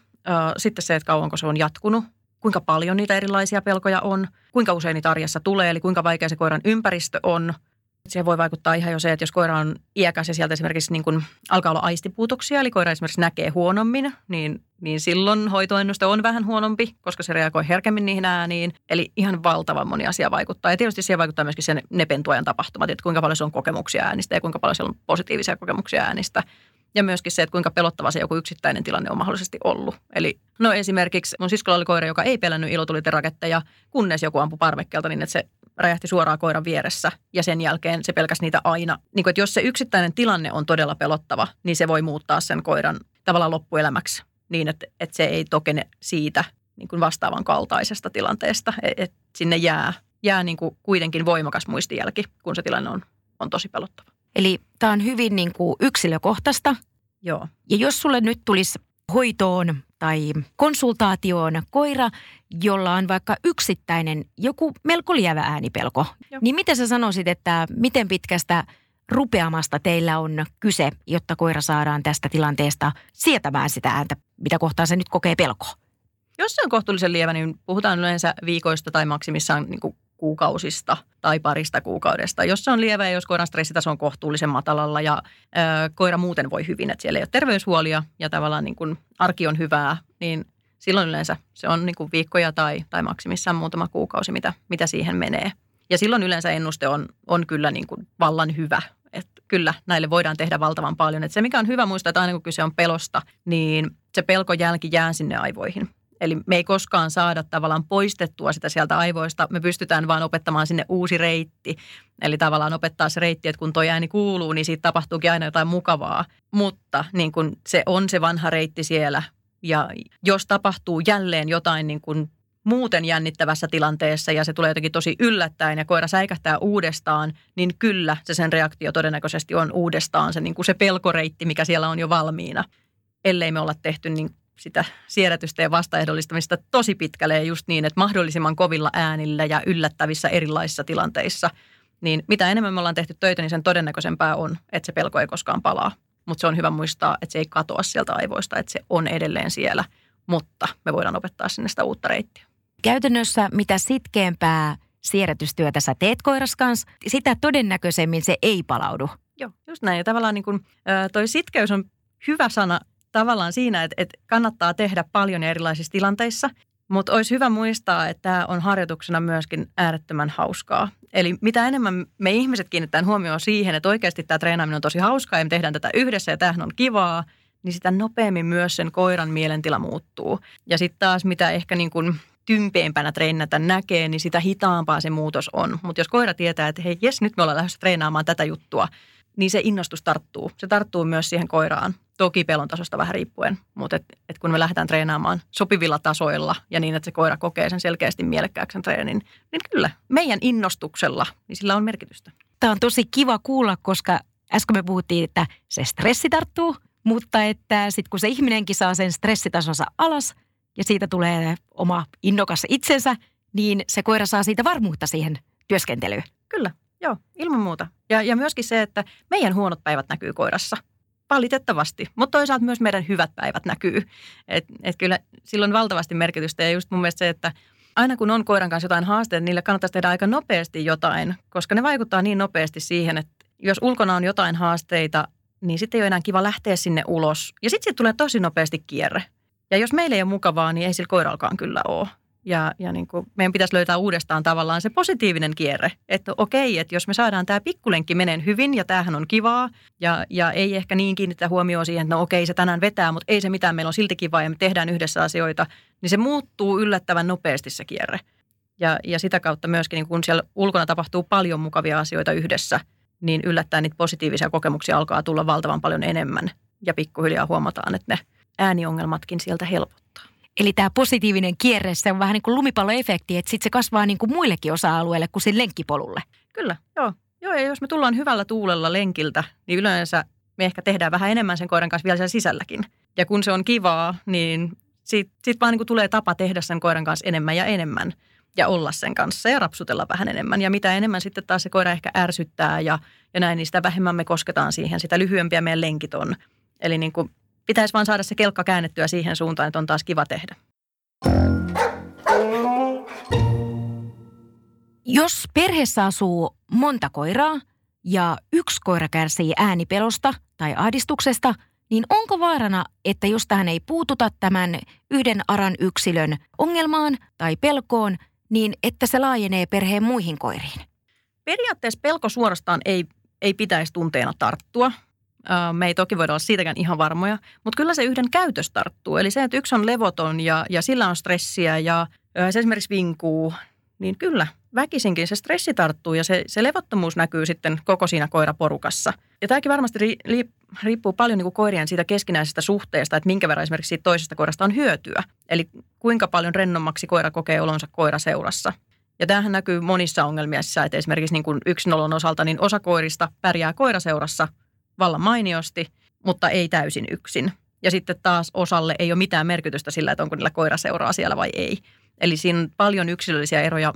Sitten se, että kauanko se on jatkunut, kuinka paljon niitä erilaisia pelkoja on, kuinka usein niitä arjessa tulee, eli kuinka vaikea se koiran ympäristö on – Siihen voi vaikuttaa ihan jo se, että jos koira on iäkäs ja sieltä esimerkiksi niin kuin alkaa olla aistipuutoksia, eli koira esimerkiksi näkee huonommin, niin, niin silloin hoitoennuste on vähän huonompi, koska se reagoi herkemmin niihin ääniin. Eli ihan valtavan moni asia vaikuttaa. Ja tietysti siihen vaikuttaa myöskin sen ne pentuajan tapahtumat, että kuinka paljon se on kokemuksia äänistä ja kuinka paljon siellä on positiivisia kokemuksia äänistä. Ja myöskin se, että kuinka pelottava se joku yksittäinen tilanne on mahdollisesti ollut. Eli no esimerkiksi mun siskolla oli koira, joka ei pelännyt ilotuliteraketteja, kunnes joku ampui parvekkeelta niin, että se räjähti suoraan koiran vieressä ja sen jälkeen se pelkäsi niitä aina. Niin kuin, että jos se yksittäinen tilanne on todella pelottava, niin se voi muuttaa sen koiran tavallaan loppuelämäksi niin, että, että se ei tokene siitä niin kuin vastaavan kaltaisesta tilanteesta. Että et sinne jää, jää niin kuin kuitenkin voimakas muistijälki, kun se tilanne on, on tosi pelottava. Eli tämä on hyvin niin kuin yksilökohtaista. Joo. Ja jos sulle nyt tulisi hoitoon tai konsultaatioon koira, jolla on vaikka yksittäinen joku melko lievä äänipelko, Joo. niin miten sä sanoisit, että miten pitkästä rupeamasta teillä on kyse, jotta koira saadaan tästä tilanteesta sietämään sitä ääntä, mitä kohtaa se nyt kokee pelkoa? Jos se on kohtuullisen lievä, niin puhutaan yleensä viikoista tai maksimissaan niin kuin kuukausista tai parista kuukaudesta. Jos se on lievä ja jos koiran stressitaso on kohtuullisen matalalla ja ö, koira muuten voi hyvin, että siellä ei ole terveyshuolia ja tavallaan niin kuin arki on hyvää, niin silloin yleensä se on niin kuin viikkoja tai, tai maksimissaan muutama kuukausi, mitä, mitä siihen menee. Ja silloin yleensä ennuste on, on kyllä niin kuin vallan hyvä. Että kyllä näille voidaan tehdä valtavan paljon. Että se, mikä on hyvä muistaa, että aina kun kyse on pelosta, niin se pelkojälki jää sinne aivoihin. Eli me ei koskaan saada tavallaan poistettua sitä sieltä aivoista. Me pystytään vaan opettamaan sinne uusi reitti. Eli tavallaan opettaa se reitti, että kun tuo ääni kuuluu, niin siitä tapahtuukin aina jotain mukavaa. Mutta niin kun se on se vanha reitti siellä. Ja jos tapahtuu jälleen jotain niin kun muuten jännittävässä tilanteessa ja se tulee jotenkin tosi yllättäen ja koira säikähtää uudestaan, niin kyllä se sen reaktio todennäköisesti on uudestaan se, niin kuin se pelkoreitti, mikä siellä on jo valmiina. Ellei me olla tehty niin sitä siedätystä ja vastaehdollistamista tosi pitkälle ja just niin, että mahdollisimman kovilla äänillä ja yllättävissä erilaisissa tilanteissa. Niin mitä enemmän me ollaan tehty töitä, niin sen todennäköisempää on, että se pelko ei koskaan palaa. Mutta se on hyvä muistaa, että se ei katoa sieltä aivoista, että se on edelleen siellä, mutta me voidaan opettaa sinne sitä uutta reittiä. Käytännössä mitä sitkeämpää siirretystyötä sä teet koiras kanssa, sitä todennäköisemmin se ei palaudu. Joo, just näin. Ja tavallaan niin kun, toi sitkeys on hyvä sana tavallaan siinä, että, että kannattaa tehdä paljon erilaisissa tilanteissa, mutta olisi hyvä muistaa, että tämä on harjoituksena myöskin äärettömän hauskaa. Eli mitä enemmän me ihmiset kiinnittää huomioon siihen, että oikeasti tämä treenaaminen on tosi hauskaa ja me tehdään tätä yhdessä ja tämähän on kivaa, niin sitä nopeammin myös sen koiran mielentila muuttuu. Ja sitten taas mitä ehkä niin kuin tympeämpänä treenata näkee, niin sitä hitaampaa se muutos on. Mutta jos koira tietää, että hei, jes, nyt me ollaan lähdössä treenaamaan tätä juttua, niin se innostus tarttuu. Se tarttuu myös siihen koiraan. Toki pelon tasosta vähän riippuen, mutta et, et kun me lähdetään treenaamaan sopivilla tasoilla ja niin, että se koira kokee sen selkeästi mielekkääksi treenin, niin kyllä, meidän innostuksella, niin sillä on merkitystä. Tämä on tosi kiva kuulla, koska äsken me puhuttiin, että se stressi tarttuu, mutta että sitten kun se ihminenkin saa sen stressitasonsa alas ja siitä tulee oma innokas itsensä, niin se koira saa siitä varmuutta siihen työskentelyyn. Kyllä, joo, ilman muuta. Ja, ja myöskin se, että meidän huonot päivät näkyy koirassa – valitettavasti, mutta toisaalta myös meidän hyvät päivät näkyy. Et, et kyllä sillä on valtavasti merkitystä ja just mun mielestä se, että aina kun on koiran kanssa jotain haasteita, niille kannattaisi tehdä aika nopeasti jotain, koska ne vaikuttaa niin nopeasti siihen, että jos ulkona on jotain haasteita, niin sitten ei ole enää kiva lähteä sinne ulos. Ja sitten siitä tulee tosi nopeasti kierre. Ja jos meillä ei ole mukavaa, niin ei sillä koiralkaan kyllä ole. Ja, ja niin kuin meidän pitäisi löytää uudestaan tavallaan se positiivinen kierre, että okei, että jos me saadaan tämä pikkulenkki meneen hyvin ja tämähän on kivaa ja, ja ei ehkä niin kiinnitä huomioon siihen, että no okei se tänään vetää, mutta ei se mitään, meillä on silti kivaa ja me tehdään yhdessä asioita, niin se muuttuu yllättävän nopeasti se kierre. Ja, ja sitä kautta myöskin, niin kun siellä ulkona tapahtuu paljon mukavia asioita yhdessä, niin yllättäen niitä positiivisia kokemuksia alkaa tulla valtavan paljon enemmän ja pikkuhiljaa huomataan, että ne ääniongelmatkin sieltä helpottaa. Eli tämä positiivinen kierre, se on vähän niin kuin lumipalloefekti, että sitten se kasvaa niin kuin muillekin osa-alueille kuin sen lenkkipolulle. Kyllä, joo. Joo, ja jos me tullaan hyvällä tuulella lenkiltä, niin yleensä me ehkä tehdään vähän enemmän sen koiran kanssa vielä siellä sisälläkin. Ja kun se on kivaa, niin siitä, siitä vaan niin kuin tulee tapa tehdä sen koiran kanssa enemmän ja enemmän. ja olla sen kanssa ja rapsutella vähän enemmän. Ja mitä enemmän sitten taas se koira ehkä ärsyttää ja, ja näin, niin sitä vähemmän me kosketaan siihen, sitä lyhyempiä meidän lenkit on. Eli niin kuin pitäisi vaan saada se kelkka käännettyä siihen suuntaan, että on taas kiva tehdä. Jos perheessä asuu monta koiraa ja yksi koira kärsii äänipelosta tai ahdistuksesta, niin onko vaarana, että jos tähän ei puututa tämän yhden aran yksilön ongelmaan tai pelkoon, niin että se laajenee perheen muihin koiriin? Periaatteessa pelko suorastaan ei, ei pitäisi tunteena tarttua. Me ei toki voida olla siitäkään ihan varmoja, mutta kyllä se yhden käytös tarttuu. Eli se, että yksi on levoton ja, ja sillä on stressiä ja se esimerkiksi vinkuu, niin kyllä väkisinkin se stressi tarttuu ja se, se levottomuus näkyy sitten koko siinä koiraporukassa. Ja tämäkin varmasti ri, li, riippuu paljon niin kuin koirien siitä keskinäisestä suhteesta, että minkä verran esimerkiksi siitä toisesta koirasta on hyötyä. Eli kuinka paljon rennommaksi koira kokee olonsa koiraseurassa. Ja tämähän näkyy monissa ongelmissa, että esimerkiksi niin kuin yksinolon osalta, niin osa koirista pärjää koiraseurassa vallan mainiosti, mutta ei täysin yksin. Ja sitten taas osalle ei ole mitään merkitystä sillä, että onko niillä koiraseuraa siellä vai ei. Eli siinä on paljon yksilöllisiä eroja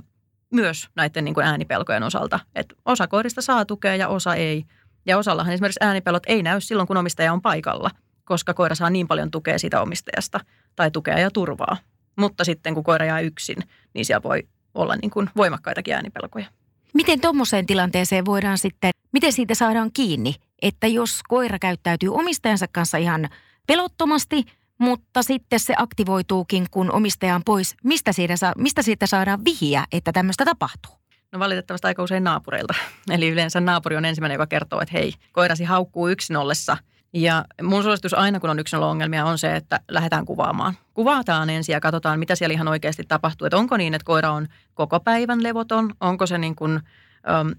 myös näiden niin kuin äänipelkojen osalta. Että osa koirista saa tukea ja osa ei. Ja osallahan esimerkiksi äänipelot ei näy silloin, kun omistaja on paikalla, koska koira saa niin paljon tukea siitä omistajasta tai tukea ja turvaa. Mutta sitten kun koira jää yksin, niin siellä voi olla niin kuin voimakkaitakin äänipelkoja. Miten tuommoiseen tilanteeseen voidaan sitten, miten siitä saadaan kiinni, että jos koira käyttäytyy omistajansa kanssa ihan pelottomasti, mutta sitten se aktivoituukin, kun omistaja on pois. Mistä siitä, saa, mistä siitä saadaan vihiä, että tämmöistä tapahtuu? No valitettavasti aika usein naapureilta. Eli yleensä naapuri on ensimmäinen, joka kertoo, että hei, koirasi haukkuu yksin ollessa. Ja mun suositus aina, kun on yksin ongelmia, on se, että lähdetään kuvaamaan. Kuvataan ensin ja katsotaan, mitä siellä ihan oikeasti tapahtuu. Että onko niin, että koira on koko päivän levoton, onko se niin kuin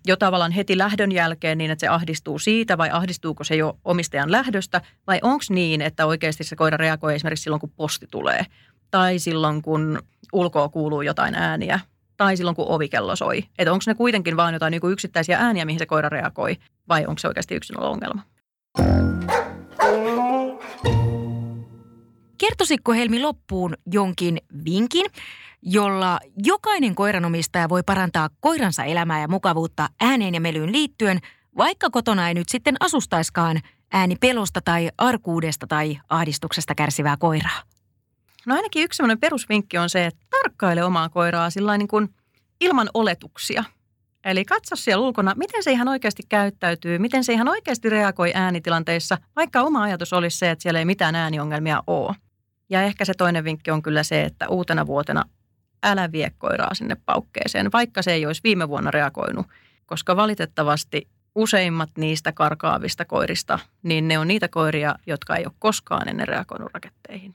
jo tavallaan heti lähdön jälkeen niin, että se ahdistuu siitä vai ahdistuuko se jo omistajan lähdöstä vai onko niin, että oikeasti se koira reagoi esimerkiksi silloin, kun posti tulee tai silloin, kun ulkoa kuuluu jotain ääniä tai silloin, kun ovikello soi. Että onko ne kuitenkin vain jotain niin yksittäisiä ääniä, mihin se koira reagoi vai onko se oikeasti yksin ongelma. Kertoisitko Helmi loppuun jonkin vinkin, jolla jokainen koiranomistaja voi parantaa koiransa elämää ja mukavuutta ääneen ja melyyn liittyen, vaikka kotona ei nyt sitten asustaiskaan ääni pelosta tai arkuudesta tai ahdistuksesta kärsivää koiraa? No ainakin yksi sellainen perusvinkki on se, että tarkkaile omaa koiraa sillä niin kuin ilman oletuksia. Eli katso siellä ulkona, miten se ihan oikeasti käyttäytyy, miten se ihan oikeasti reagoi äänitilanteissa, vaikka oma ajatus olisi se, että siellä ei mitään ääniongelmia ole. Ja ehkä se toinen vinkki on kyllä se, että uutena vuotena älä vie koiraa sinne paukkeeseen, vaikka se ei olisi viime vuonna reagoinut, koska valitettavasti useimmat niistä karkaavista koirista, niin ne on niitä koiria, jotka ei ole koskaan ennen reagoinut raketteihin.